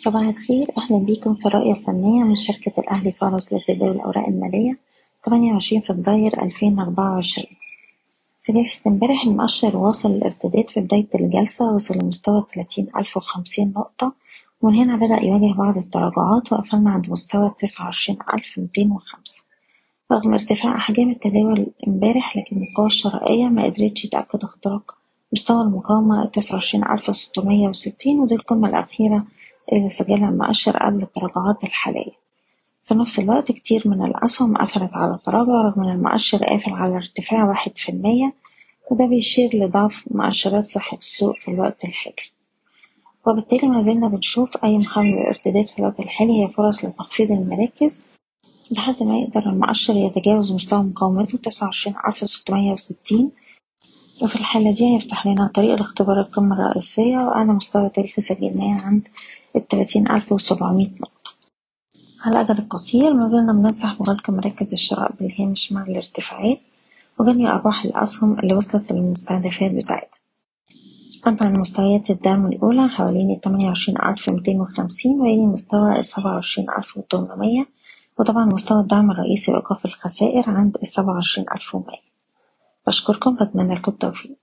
صباح الخير. أهلا بيكم في الرؤية الفنية من شركة الأهلي فارس لتداول الأوراق المالية 28 فبراير 2024 في جلسة امبارح المؤشر واصل الارتداد في بداية الجلسة وصل لمستوى 30050 نقطة ومن هنا بدأ يواجه بعض التراجعات وقفلنا عند مستوى 29205 رغم ارتفاع أحجام التداول امبارح لكن القوى الشرائية ما قدرتش تأكد اختراق مستوى المقاومة 29660 ودي القمة الأخيرة سجلها المؤشر قبل التراجعات الحالية. في نفس الوقت كتير من الأسهم قفلت على تراجع رغم إن المؤشر قافل على ارتفاع واحد في المية وده بيشير لضعف مؤشرات صحة السوق في الوقت الحالي. وبالتالي ما زلنا بنشوف أي محاولة للارتداد في الوقت الحالي هي فرص لتخفيض المراكز لحد ما يقدر المؤشر يتجاوز مستوى مقاومته تسعة وعشرين ألف ستمية وستين وفي الحالة دي هيفتح لنا طريق لاختبار القمة الرئيسية وأعلى مستوى تاريخي سجلناه عند التلاتين ألف وسبعمية نقطة. على الأجل القصير ما زلنا بننصح بغلق مراكز الشراء بالهامش مع الارتفاعات وجني أرباح الأسهم اللي وصلت للمستهدفات بتاعتها. طبعا مستويات الدعم الأولى حوالين التمانية وعشرين ألف ميتين وخمسين ويلي مستوى السبعة وعشرين ألف وتمنمية وطبعا مستوى الدعم الرئيسي وإيقاف الخسائر عند السبعة وعشرين ألف ومية. بشكركم بتمنى لكم التوفيق.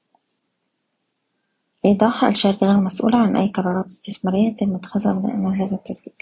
إيضاح الشركة غير مسؤولة عن أي قرارات استثمارية يتم اتخاذها على هذا التسجيل.